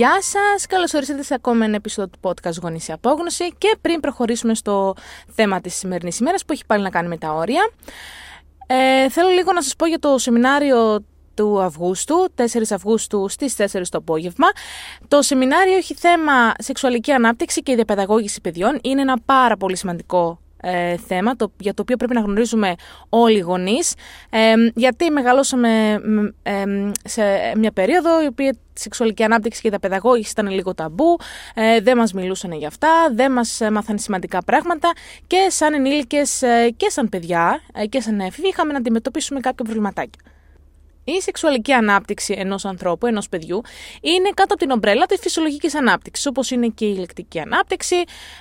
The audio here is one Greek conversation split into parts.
Γεια σας, καλώς ορίσατε σε ακόμα ένα επεισόδιο του podcast Γονείς σε Απόγνωση και πριν προχωρήσουμε στο θέμα της σημερινής ημέρας που έχει πάλι να κάνει με τα ε, θέλω λίγο να σας πω για το σεμινάριο του Αυγούστου, 4 Αυγούστου στις 4 το απόγευμα. Το σεμινάριο έχει θέμα σεξουαλική ανάπτυξη και διαπαιδαγώγηση παιδιών. Είναι ένα πάρα πολύ σημαντικό ε, θέμα το, για το οποίο πρέπει να γνωρίζουμε όλοι οι γονείς ε, γιατί μεγαλώσαμε ε, σε μια περίοδο η οποία σεξουαλική ανάπτυξη και τα παιδαγώγηση ήταν λίγο ταμπού, ε, δεν μας μιλούσαν για αυτά, δεν μας μάθαν σημαντικά πράγματα και σαν ενήλικες και σαν παιδιά και σαν έφηβοι είχαμε να αντιμετωπίσουμε κάποια προβληματάκια. Η σεξουαλική ανάπτυξη ενός ανθρώπου, ενός παιδιού, είναι κάτω από την ομπρέλα της φυσιολογικής ανάπτυξης, όπως είναι και η ηλεκτρική ανάπτυξη,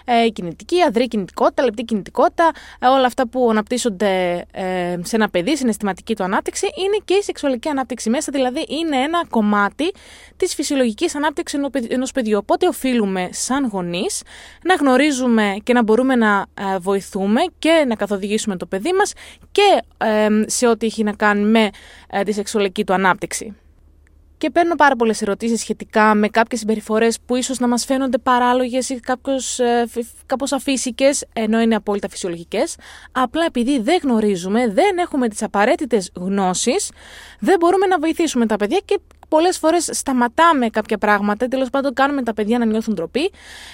ε, η κινητική, αδρή κινητικότητα, λεπτή κινητικότητα, ε, όλα αυτά που αναπτύσσονται ε, σε ένα παιδί, συναισθηματική του ανάπτυξη, είναι και η σεξουαλική ανάπτυξη μέσα, δηλαδή είναι ένα κομμάτι της φυσιολογικής ανάπτυξης ενό παιδιού. Οπότε οφείλουμε, σαν γονείς, να γνωρίζουμε και να μπορούμε να βοηθούμε και να καθοδηγήσουμε το παιδί μας και σε ό,τι έχει να κάνει με τη σεξουαλική σεξουαλική του ανάπτυξη. Και παίρνω πάρα πολλές ερωτήσεις σχετικά με κάποιες συμπεριφορές που ίσως να μας φαίνονται παράλογες ή κάπως αφύσικες, ενώ είναι απόλυτα φυσιολογικές. Απλά επειδή δεν γνωρίζουμε, δεν έχουμε τις απαραίτητες γνώσεις, δεν μπορούμε να βοηθήσουμε τα παιδιά και πολλές φορές σταματάμε κάποια πράγματα, τέλος πάντων κάνουμε τα παιδιά να νιώθουν ντροπή.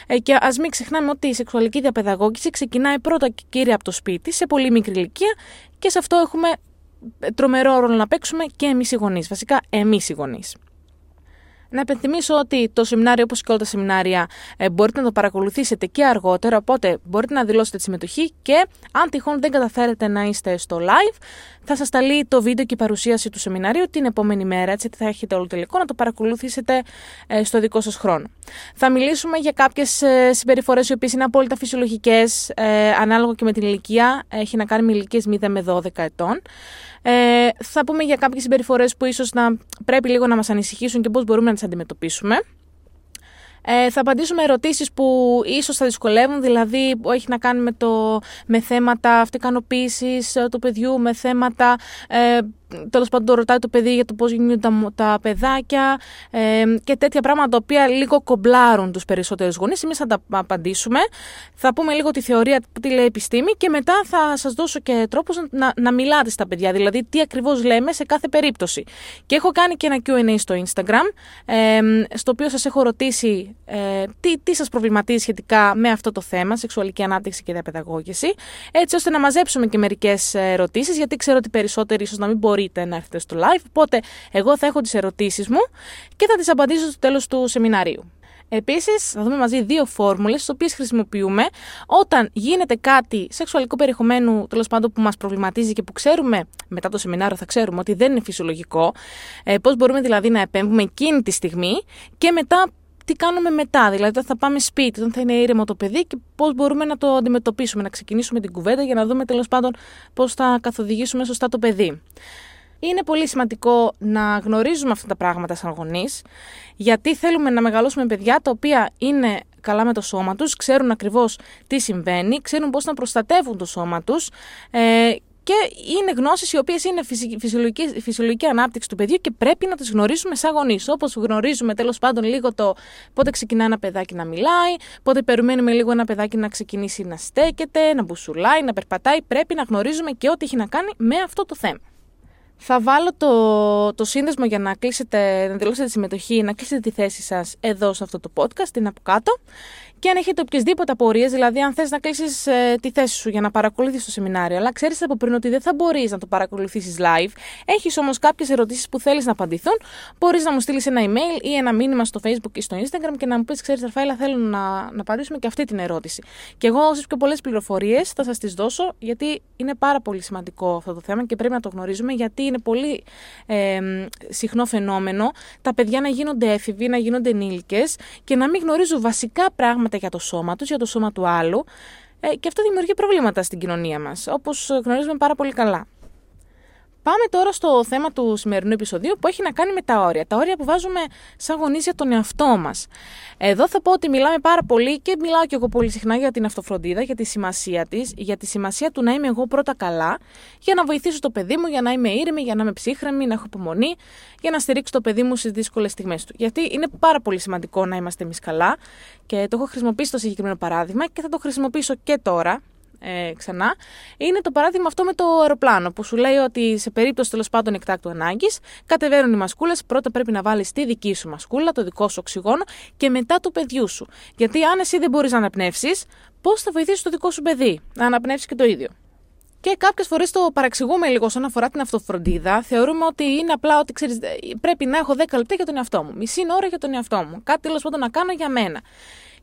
Ε, και ας μην ξεχνάμε ότι η σεξουαλική διαπαιδαγώγηση ξεκινάει πρώτα και κύρια από το σπίτι, σε πολύ μικρή ηλικία, και σε αυτό έχουμε τρομερό ρόλο να παίξουμε και εμείς οι γονείς, βασικά εμείς οι γονείς. Να επενθυμίσω ότι το σεμινάριο, όπως και όλα τα σεμινάρια, ε, μπορείτε να το παρακολουθήσετε και αργότερα. Οπότε μπορείτε να δηλώσετε τη συμμετοχή και αν τυχόν δεν καταφέρετε να είστε στο live, θα σας σταλεί το βίντεο και η παρουσίαση του σεμιναρίου την επόμενη μέρα. Έτσι θα έχετε όλο τελικό να το παρακολουθήσετε ε, στο δικό σας χρόνο. Θα μιλήσουμε για κάποιες συμπεριφορές οι οποίες είναι απόλυτα φυσιολογικές, ε, ανάλογα και με την ηλικία. Έχει να κάνει με ηλικίες 0 με 12 ετών. Ε, θα πούμε για κάποιες συμπεριφορές που ίσως να πρέπει λίγο να μας ανησυχήσουν και πώς μπορούμε να τις αντιμετωπίσουμε. Ε, θα απαντήσουμε ερωτήσεις που ίσως θα δυσκολεύουν, δηλαδή που έχει να κάνει με, το, με θέματα αυτικανοποίησης του παιδιού, με θέματα ε, τέλος πάντων το ρωτάει το παιδί για το πώς γίνονται τα, τα παιδάκια ε, και τέτοια πράγματα τα οποία λίγο κομπλάρουν τους περισσότερους γονείς. Εμείς θα τα απαντήσουμε. Θα πούμε λίγο τη θεωρία, τι λέει η επιστήμη και μετά θα σας δώσω και τρόπο να, να μιλάτε στα παιδιά. Δηλαδή, τι ακριβώς λέμε σε κάθε περίπτωση. Και έχω κάνει και ένα QA στο Instagram, ε, στο οποίο σας έχω ρωτήσει ε, τι, τι σας προβληματίζει σχετικά με αυτό το θέμα, σεξουαλική ανάπτυξη και διαπαιδαγώγηση, έτσι ώστε να μαζέψουμε και μερικές ερωτήσεις, γιατί ξέρω ότι περισσότεροι ίσως να μην μπορεί μπορείτε να έρθετε στο live. Οπότε, εγώ θα έχω τις ερωτήσεις μου και θα τις απαντήσω στο τέλος του σεμιναρίου. Επίσης, θα δούμε μαζί δύο φόρμουλες, τις οποίες χρησιμοποιούμε όταν γίνεται κάτι σεξουαλικού περιεχομένου, τέλος πάντων που μας προβληματίζει και που ξέρουμε, μετά το σεμινάριο θα ξέρουμε ότι δεν είναι φυσιολογικό. Ε, Πώς μπορούμε δηλαδή να επέμβουμε εκείνη τη στιγμή και μετά τι κάνουμε μετά, δηλαδή όταν θα πάμε σπίτι, όταν θα είναι ήρεμο το παιδί και πώς μπορούμε να το αντιμετωπίσουμε, να ξεκινήσουμε την κουβέντα για να δούμε τέλος πάντων πώς θα καθοδηγήσουμε σωστά το παιδί. Είναι πολύ σημαντικό να γνωρίζουμε αυτά τα πράγματα σαν γονείς, γιατί θέλουμε να μεγαλώσουμε παιδιά τα οποία είναι καλά με το σώμα τους, ξέρουν ακριβώς τι συμβαίνει, ξέρουν πώς να προστατεύουν το σώμα τους ε, και είναι γνώσεις οι οποίες είναι φυσιολογική, φυσιολογική ανάπτυξη του παιδιού και πρέπει να τις γνωρίζουμε σαν γονείς. Όπως γνωρίζουμε τέλος πάντων λίγο το πότε ξεκινά ένα παιδάκι να μιλάει, πότε περιμένουμε λίγο ένα παιδάκι να ξεκινήσει να στέκεται, να μπουσουλάει, να περπατάει. Πρέπει να γνωρίζουμε και ό,τι έχει να κάνει με αυτό το θέμα. Θα βάλω το, το σύνδεσμο για να κλείσετε, να δηλώσετε τη συμμετοχή, να κλείσετε τη θέση σας εδώ σε αυτό το podcast, είναι από κάτω. Και αν έχετε οποιασδήποτε απορίες, δηλαδή αν θες να κλείσεις ε, τη θέση σου για να παρακολουθήσει το σεμινάριο, αλλά ξέρεις από πριν ότι δεν θα μπορείς να το παρακολουθήσεις live, έχεις όμως κάποιες ερωτήσεις που θέλεις να απαντηθούν, μπορείς να μου στείλεις ένα email ή ένα μήνυμα στο Facebook ή στο Instagram και να μου πεις: Ξέρεις, Ραφαέλα, θέλω να, να απαντήσουμε και αυτή την ερώτηση. Και εγώ όσες πιο πολλές πληροφορίες θα σας τις δώσω, γιατί είναι πάρα πολύ σημαντικό αυτό το θέμα και πρέπει να το γνωρίζουμε, γιατί είναι πολύ ε, συχνό φαινόμενο τα παιδιά να γίνονται έφηβοι, να γίνονται ενήλικες και να μην γνωρίζουν βασικά πράγματα για το σώμα τους, για το σώμα του άλλου ε, και αυτό δημιουργεί προβλήματα στην κοινωνία μας, όπως γνωρίζουμε πάρα πολύ καλά. Πάμε τώρα στο θέμα του σημερινού επεισοδίου που έχει να κάνει με τα όρια. Τα όρια που βάζουμε σαν γονείς για τον εαυτό μας. Εδώ θα πω ότι μιλάμε πάρα πολύ και μιλάω και εγώ πολύ συχνά για την αυτοφροντίδα, για τη σημασία της, για τη σημασία του να είμαι εγώ πρώτα καλά, για να βοηθήσω το παιδί μου, για να είμαι ήρεμη, για να είμαι ψύχρεμη, να έχω υπομονή, για να στηρίξω το παιδί μου στις δύσκολες στιγμές του. Γιατί είναι πάρα πολύ σημαντικό να είμαστε εμείς καλά και το έχω χρησιμοποιήσει το συγκεκριμένο παράδειγμα και θα το χρησιμοποιήσω και τώρα ε, ξανά, είναι το παράδειγμα αυτό με το αεροπλάνο, που σου λέει ότι σε περίπτωση τέλος πάντων εκτάκτου ανάγκης, κατεβαίνουν οι μασκούλες. Πρώτα πρέπει να βάλεις τη δική σου μασκούλα, το δικό σου οξυγόνο και μετά του παιδιού σου. Γιατί αν εσύ δεν μπορείς να αναπνεύσεις, πώς θα βοηθήσεις το δικό σου παιδί να αναπνεύσει και το ίδιο. Και κάποιες φορές το παραξηγούμε λίγο όσον αφορά την αυτοφροντίδα. Θεωρούμε ότι είναι απλά ότι ξέρεις, πρέπει να έχω 10 λεπτά για τον εαυτό μου, μισή ώρα για τον εαυτό μου. Κάτι τέλος πάντων να κάνω για μένα.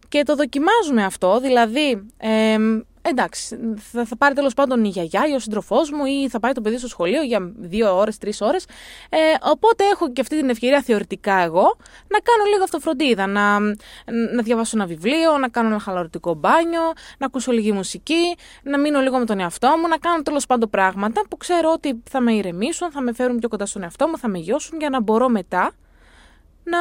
Και το δοκιμάζουμε αυτό, δηλαδή ε, εντάξει, θα, θα πάρει τέλος πάντων η γιαγιά ή ο σύντροφός μου ή θα πάει το παιδί στο σχολείο για δύο ώρες, τρεις ώρες. Ε, οπότε έχω και αυτή την ευκαιρία θεωρητικά εγώ να κάνω λίγο αυτοφροντίδα. Να, να διαβάσω ένα βιβλίο, να κάνω ένα χαλαρωτικό μπάνιο, να ακούσω λίγη μουσική, να μείνω λίγο με τον εαυτό μου, να κάνω τέλος πάντων πράγματα που ξέρω ότι θα με ηρεμήσουν, θα με φέρουν πιο κοντά στον εαυτό μου, θα με γιώσουν για να μπορώ μετά να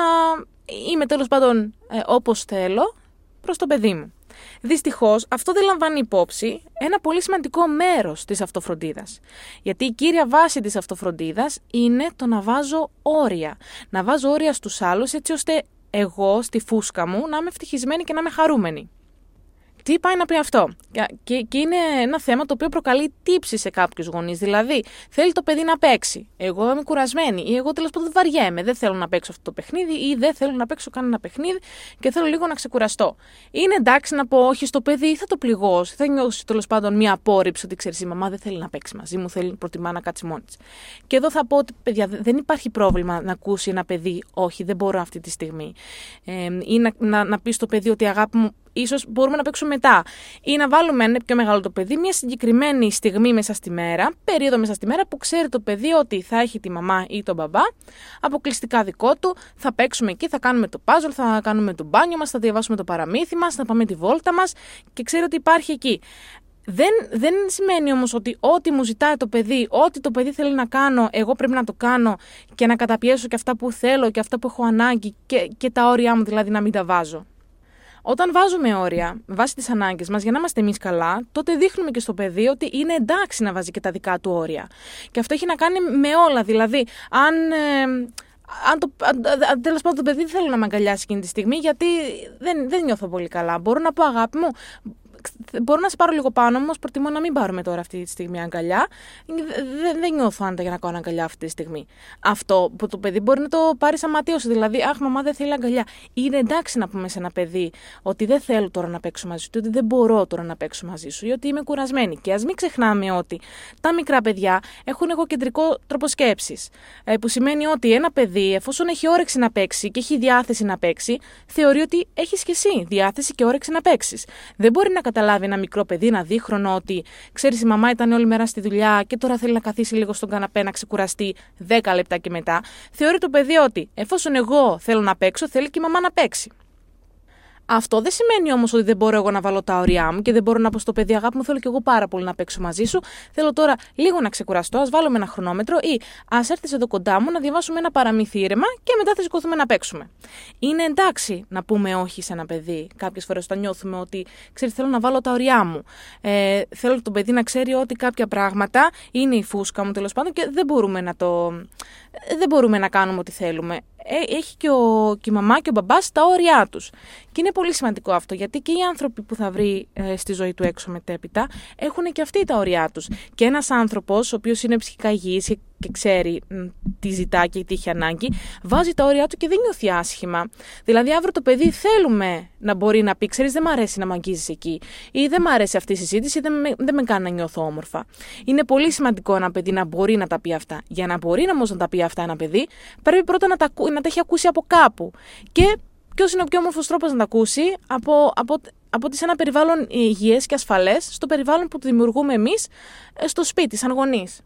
είμαι τέλος πάντων ε, όπως θέλω προς το παιδί μου. Δυστυχώς, αυτό δεν λαμβάνει υπόψη ένα πολύ σημαντικό μέρος της αυτοφροντίδας. Γιατί η κύρια βάση της αυτοφροντίδας είναι το να βάζω όρια. Να βάζω όρια στους άλλους έτσι ώστε εγώ στη φούσκα μου να είμαι ευτυχισμένη και να είμαι χαρούμενη. Τι πάει να πει αυτό; Και, και είναι ένα θέμα το οποίο προκαλεί τύψη σε κάποιους γονείς. Δηλαδή, θέλει το παιδί να παίξει. Εγώ είμαι κουρασμένη ή εγώ τέλος πάντων βαριέμαι. Δεν θέλω να παίξω αυτό το παιχνίδι ή δεν θέλω να παίξω κανένα παιχνίδι και θέλω λίγο να ξεκουραστώ. Είναι εντάξει να πω όχι στο παιδί ή θα το πληγώσει. Θα νιώσει τέλος πάντων μία απόρριψη ότι ξέρεις η μαμά δεν θέλει να παίξει μαζί μου, θέλει προτιμά να κάτσει μόνη της. Και εδώ θα πω ότι παιδιά δεν υπάρχει πρόβλημα να ακούσει ένα παιδί όχι, δεν μπορώ αυτή τη στιγμή. Ε, ή να, να, να πεις στο παιδί ότι αγάπη μου ίσως μπορούμε να παίξουμε μετά. Ή να βάλουμε ένα πιο μεγάλο το παιδί μια συγκεκριμένη στιγμή μέσα στη μέρα, περίοδο μέσα στη μέρα που ξέρει το παιδί ότι θα έχει τη μαμά ή τον μπαμπά, αποκλειστικά δικό του, θα παίξουμε εκεί, θα κάνουμε το puzzle, θα κάνουμε το μπάνιο μας, θα διαβάσουμε το παραμύθι μας, θα πάμε τη βόλτα μας και ξέρει ότι υπάρχει εκεί. Δεν, δεν σημαίνει όμως ότι ό,τι μου ζητάει το παιδί, ό,τι το παιδί θέλει να κάνω, εγώ πρέπει να το κάνω και να καταπιέσω και αυτά που θέλω και αυτά που έχω ανάγκη και, και τα όρια μου δηλαδή να μην τα βάζω. Όταν βάζουμε όρια βάσει τις ανάγκες μας για να είμαστε εμείς καλά, τότε δείχνουμε και στο παιδί ότι είναι εντάξει να βάζει και τα δικά του όρια. Και αυτό έχει να κάνει με όλα. Δηλαδή, αν. Ε, αν το, τέλος πάντων το παιδί δεν θέλει να με αγκαλιάσει εκείνη τη στιγμή, γιατί δεν, δεν νιώθω πολύ καλά. Μπορώ να πω αγάπη μου, μπορώ να σε πάρω λίγο πάνω, όμως προτιμώ να μην πάρουμε τώρα αυτή τη στιγμή αγκαλιά. Δεν, δεν νιώθω άντα για να κάνω αγκαλιά αυτή τη στιγμή. Αυτό που το παιδί μπορεί να το πάρει σαν ματίωση. Δηλαδή, Αχ, μαμά δεν θέλει αγκαλιά. Είναι εντάξει να πούμε σε ένα παιδί ότι δεν θέλω τώρα να παίξω μαζί σου, ότι δεν μπορώ τώρα να παίξω μαζί σου ή ότι είμαι κουρασμένη. Και ας μην ξεχνάμε ότι τα μικρά παιδιά έχουν εγωκεντρικό τρόπο σκέψης. Ε, που σημαίνει ότι ένα παιδί, εφόσον έχει όρεξη να παίξει και έχει διάθεση να παίξει, θεωρεί ότι έχεις και εσύ διάθεση και όρεξη να παίξεις. Δεν μπορεί να καταλάβει ένα μικρό παιδί, ένα δίχρονο, ότι ξέρεις, η μαμά ήταν όλη μέρα στη δουλειά και τώρα θέλει να καθίσει λίγο στον καναπέ να ξεκουραστεί 10 λεπτά και μετά. Θεωρεί το παιδί ότι εφόσον εγώ θέλω να παίξω, θέλει και η μαμά να παίξει. Αυτό δεν σημαίνει όμως ότι δεν μπορώ εγώ να βάλω τα όρια μου και δεν μπορώ να πω στο παιδί αγάπη μου, θέλω και εγώ πάρα πολύ να παίξω μαζί σου. Θέλω τώρα λίγο να ξεκουραστώ, ας βάλουμε ένα χρονόμετρο ή ας έρθεις εδώ κοντά μου να διαβάσουμε ένα παραμύθι ήρεμα και μετά θα σηκωθούμε να παίξουμε. Είναι εντάξει να πούμε όχι σε ένα παιδί κάποιες φορές όταν νιώθουμε ότι ξέρεις, θέλω να βάλω τα όρια μου. Ε, θέλω το παιδί να ξέρει ότι κάποια πράγματα είναι η φούσκα μου τέλος πάντων και δεν μπορούμε να το. Δεν μπορούμε να κάνουμε ό,τι θέλουμε. Ε, έχει και, ο, και η μαμά και ο μπαμπάς τα όρια τους. Και είναι πολύ σημαντικό αυτό, γιατί και οι άνθρωποι που θα βρει ε, στη ζωή του έξω μετέπειτα έχουν και αυτοί τα όρια τους. Και ένας άνθρωπος, ο οποίος είναι ψυχικά υγιής και ξέρει τι ζητά και τι έχει ανάγκη, βάζει τα όρια του και δεν νιώθει άσχημα. Δηλαδή, αύριο το παιδί θέλουμε να μπορεί να πει: Ξέρεις, δεν μ' αρέσει να μ' αγγίζεις εκεί, ή δεν μ' αρέσει αυτή η συζήτηση, ή δεν με, δεν με κάνει να νιώθω όμορφα. Είναι πολύ σημαντικό ένα παιδί να μπορεί να τα πει αυτά. Για να μπορεί όμως να τα πει αυτά ένα παιδί, πρέπει πρώτα να τα, να τα έχει ακούσει από κάπου. Και ποιος είναι ο πιο όμορφος τρόπος να τα ακούσει; Από, από, από ότι σε ένα περιβάλλον υγιές και ασφαλές, στο περιβάλλον που δημιουργούμε εμείς ε, στο σπίτι, σαν γονείς.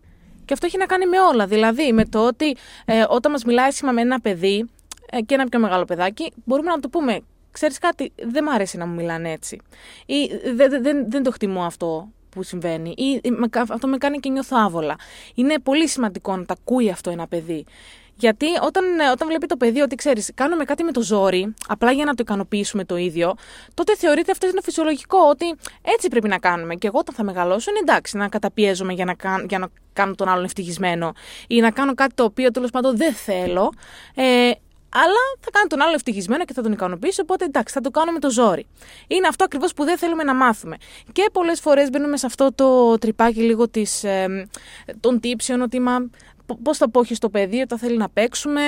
Και αυτό έχει να κάνει με όλα. Δηλαδή, με το ότι ε, όταν μας μιλάει άσχημα με ένα παιδί ε, και ένα πιο μεγάλο παιδάκι, μπορούμε να το πούμε. Ξέρεις κάτι, δεν μου αρέσει να μου μιλάνε έτσι. Ή δεν, δεν, δεν το χτιμώ αυτό που συμβαίνει ή αυτό με κάνει και νιώθω άβολα. Είναι πολύ σημαντικό να τα ακούει αυτό ένα παιδί. Γιατί όταν, ε, όταν βλέπει το παιδί ότι ξέρεις, κάνουμε κάτι με το ζόρι, απλά για να το ικανοποιήσουμε το ίδιο, τότε θεωρείται αυτό είναι φυσιολογικό ότι έτσι πρέπει να κάνουμε. Και εγώ όταν θα μεγαλώσω είναι εντάξει να καταπιέζομαι για να, για να κάνω τον άλλον ευτυχισμένο ή να κάνω κάτι το οποίο τέλος πάντων δεν θέλω. Ε, αλλά θα κάνω τον άλλο ευτυχισμένο και θα τον ικανοποιήσω, οπότε εντάξει, θα το κάνω με το ζόρι. Είναι αυτό ακριβώς που δεν θέλουμε να μάθουμε. Και πολλές φορές μπαίνουμε σε αυτό το τρυπάκι λίγο της, ε, των τύψεων, ότι μα Πώς θα πω όχι στο παιδί όταν θέλει να παίξουμε,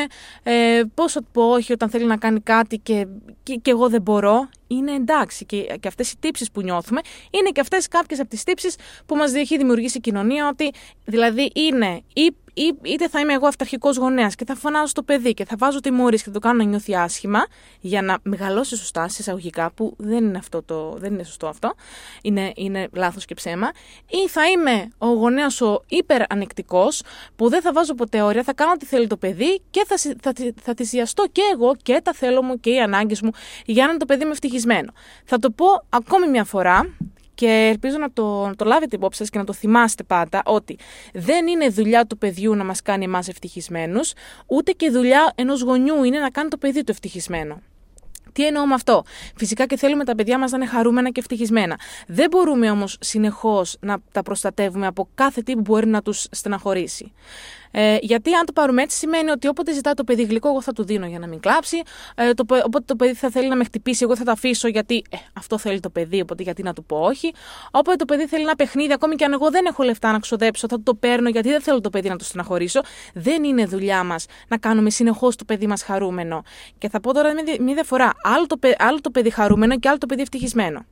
ε, πώς θα πω όχι όταν θέλει να κάνει κάτι και, και, και εγώ δεν μπορώ. Είναι εντάξει και, και αυτές οι τύψεις που νιώθουμε είναι και αυτές κάποιες από τις τύψεις που μας έχει δημιουργήσει η κοινωνία. Ότι δηλαδή είναι ή ή, είτε θα είμαι εγώ αυταρχικός γονέας και θα φωνάζω στο παιδί και θα βάζω τιμωρίε και θα το κάνω να νιώθει άσχημα για να μεγαλώσει σωστά, σε εισαγωγικά, που δεν είναι, αυτό το, δεν είναι σωστό αυτό, είναι, είναι λάθος και ψέμα, ή θα είμαι ο γονέας ο υπερανεκτικός που δεν θα βάζω ποτέ όρια, θα κάνω ό,τι θέλει το παιδί και θα, θα, θα, θα θυσιαστώ και εγώ και τα θέλω μου και οι ανάγκες μου για να είναι το παιδί με ευτυχισμένο. Θα το πω ακόμη μια φορά και ελπίζω να το, να το λάβετε υπόψη σας και να το θυμάστε πάντα ότι δεν είναι δουλειά του παιδιού να μας κάνει εμάς ευτυχισμένους, ούτε και δουλειά ενός γονιού είναι να κάνει το παιδί του ευτυχισμένο. Τι εννοώ με αυτό; Φυσικά και θέλουμε τα παιδιά μας να είναι χαρούμενα και ευτυχισμένα. Δεν μπορούμε όμως συνεχώς να τα προστατεύουμε από κάθε τι που μπορεί να τους στεναχωρήσει. Ε, γιατί αν το πάρουμε έτσι, σημαίνει ότι όποτε ζητάει το παιδί γλυκό, εγώ θα του δίνω για να μην κλάψει. Ε, το, όποτε το παιδί θα θέλει να με χτυπήσει, εγώ θα το αφήσω γιατί ε, αυτό θέλει το παιδί, οπότε γιατί να του πω όχι. Όποτε το παιδί θέλει ένα παιχνίδι, ακόμη και αν εγώ δεν έχω λεφτά να ξοδέψω, θα το παίρνω γιατί δεν θέλω το παιδί να το στεναχωρήσω. Δεν είναι δουλειά μας να κάνουμε συνεχώς το παιδί μας χαρούμενο. Και θα πω τώρα μια διαφορά. Άλλο το, άλλο το παιδί χαρούμενο και άλλο το παιδί ευτυχισμένο.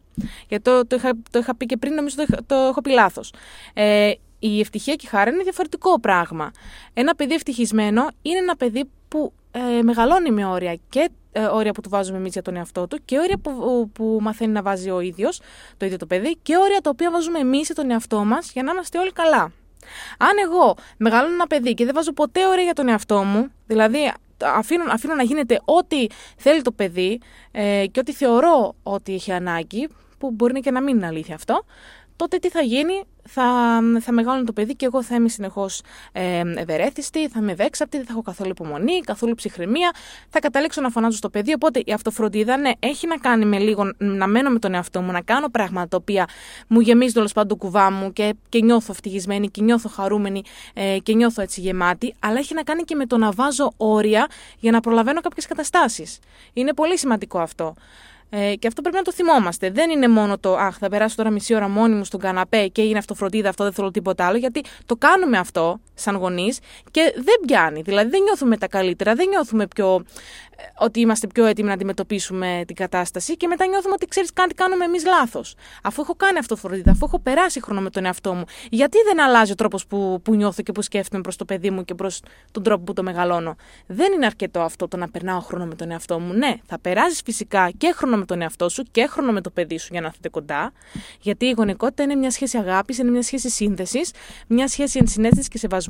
Γιατί το, το, είχα, το είχα πει και πριν, νομίζω το, το έχω πει λάθος. Ε, η ευτυχία και η χαρά είναι διαφορετικό πράγμα. Ένα παιδί ευτυχισμένο είναι ένα παιδί που ε, μεγαλώνει με όρια και ε, όρια που του βάζουμε εμείς για τον εαυτό του και όρια που, που μαθαίνει να βάζει ο ίδιος, το ίδιο το παιδί, και όρια τα οποία βάζουμε εμείς για τον εαυτό μας για να είμαστε όλοι καλά. Αν εγώ μεγαλώνω ένα παιδί και δεν βάζω ποτέ όρια για τον εαυτό μου, δηλαδή αφήνω, αφήνω να γίνεται ό,τι θέλει το παιδί ε, και ό,τι θεωρώ ότι έχει ανάγκη, που μπορεί και να μην είναι αλήθεια αυτό, τότε τι θα γίνει, θα, θα μεγαλώνει το παιδί και εγώ θα είμαι συνεχώς ε, ευερέθιστη, θα είμαι ευέξαπτη, δεν θα έχω καθόλου υπομονή, καθόλου ψυχραιμία, θα καταλήξω να φωνάζω στο παιδί. Οπότε η αυτοφροντίδα, ναι, έχει να κάνει με λίγο να μένω με τον εαυτό μου, να κάνω πράγματα τα οποία μου γεμίζουν τέλο πάντων το κουβά μου και, και νιώθω ευτυχισμένη και νιώθω χαρούμενη ε, και νιώθω έτσι γεμάτη, αλλά έχει να κάνει και με το να βάζω όρια για να προλαβαίνω κάποιες καταστάσεις. Είναι πολύ σημαντικό αυτό. Ε, και αυτό πρέπει να το θυμόμαστε. Δεν είναι μόνο το Αχ, θα περάσω τώρα μισή ώρα μόνη μου στον καναπέ και είναι αυτοφροντίδα, αυτό δεν θέλω τίποτα άλλο. Γιατί το κάνουμε αυτό σαν γονείς και δεν πιάνει. Δηλαδή δεν νιώθουμε τα καλύτερα, δεν νιώθουμε πιο, ε, ότι είμαστε πιο έτοιμοι να αντιμετωπίσουμε την κατάσταση και μετά νιώθουμε ότι ξέρεις κάτι κάνουμε εμείς λάθος. Αφού έχω κάνει αυτοφροντίδα, αφού έχω περάσει χρόνο με τον εαυτό μου, γιατί δεν αλλάζει ο τρόπος που, που νιώθω και που σκέφτομαι προς το παιδί μου και προς τον τρόπο που το μεγαλώνω. Δεν είναι αρκετό αυτό το να περνάω χρόνο με τον εαυτό μου. Ναι, θα περάσεις φυσικά και χρόνο με τον εαυτό σου και χρόνο με το παιδί σου για να έρθετε κοντά. Γιατί η γονικότητα είναι μια σχέση αγάπης, είναι μια σχέση σύνδεσης, μια σχέση ενσυναίσθησης και σεβασμού.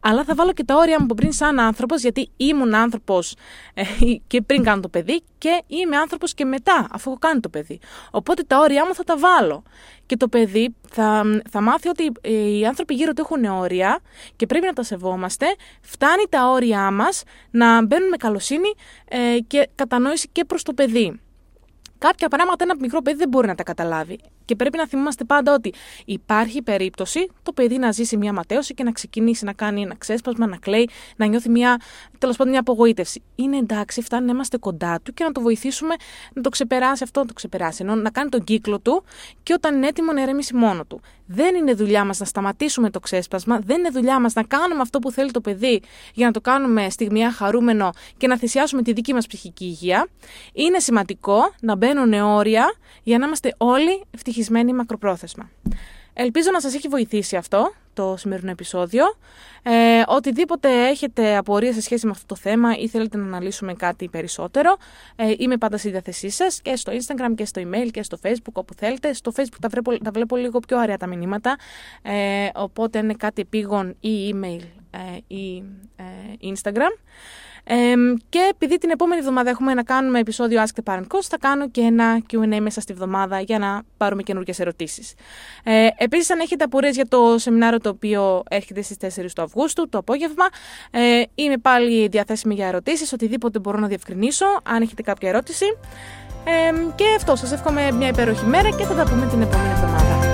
Αλλά θα βάλω και τα όρια μου από πριν σαν άνθρωπος, γιατί ήμουν άνθρωπος ε, και πριν κάνω το παιδί και είμαι άνθρωπος και μετά, αφού έχω κάνει το παιδί. Οπότε τα όρια μου θα τα βάλω. Και το παιδί θα, θα μάθει ότι οι άνθρωποι γύρω του έχουν όρια και πρέπει να τα σεβόμαστε. Φτάνει τα όρια μας να μπαίνουν με καλοσύνη ε, και κατανόηση και προς το παιδί. Κάποια πράγματα ένα μικρό παιδί δεν μπορεί να τα καταλάβει. Και πρέπει να θυμόμαστε πάντα ότι υπάρχει περίπτωση το παιδί να ζήσει μια ματέωση και να ξεκινήσει να κάνει ένα ξέσπασμα, να κλαίει, να νιώθει μια, τέλος πάντων, μια απογοήτευση. Είναι εντάξει, φτάνει να είμαστε κοντά του και να το βοηθήσουμε να το ξεπεράσει αυτό, να το ξεπεράσει. Ενώ να κάνει τον κύκλο του και όταν είναι έτοιμο να ερεμήσει μόνο του. Δεν είναι δουλειά μας να σταματήσουμε το ξέσπασμα, δεν είναι δουλειά μας να κάνουμε αυτό που θέλει το παιδί για να το κάνουμε στιγμιά χαρούμενο και να θυσιάσουμε τη δική μας ψυχική υγεία. Είναι σημαντικό να μπαίνουν όρια για να είμαστε όλοι ευτυχισμένοι μακροπρόθεσμα. Ελπίζω να σας έχει βοηθήσει αυτό το σημερινό επεισόδιο. Ε, οτιδήποτε έχετε απορία σε σχέση με αυτό το θέμα ή θέλετε να αναλύσουμε κάτι περισσότερο, ε, είμαι πάντα στη διάθεσή σας και στο Instagram και στο email και στο Facebook, όπου θέλετε. Στο Facebook τα βλέπω, τα βλέπω λίγο πιο αρέα τα μηνύματα, ε, οπότε είναι κάτι επίγον ή email ή Instagram. Και επειδή την επόμενη εβδομάδα έχουμε να κάνουμε επεισόδιο Ask the Parent Coach, θα κάνω και ένα Q&A μέσα στη εβδομάδα για να πάρουμε καινούργιες ερωτήσεις. Ε, επίσης, αν έχετε απορίες για το σεμινάριο το οποίο έρχεται στις 4 του Αυγούστου, το απόγευμα, ε, είμαι πάλι διαθέσιμη για ερωτήσεις, οτιδήποτε μπορώ να διευκρινίσω, αν έχετε κάποια ερώτηση. Ε, και αυτό, σας εύχομαι μια υπέροχη μέρα και θα τα πούμε την επόμενη εβδομάδα.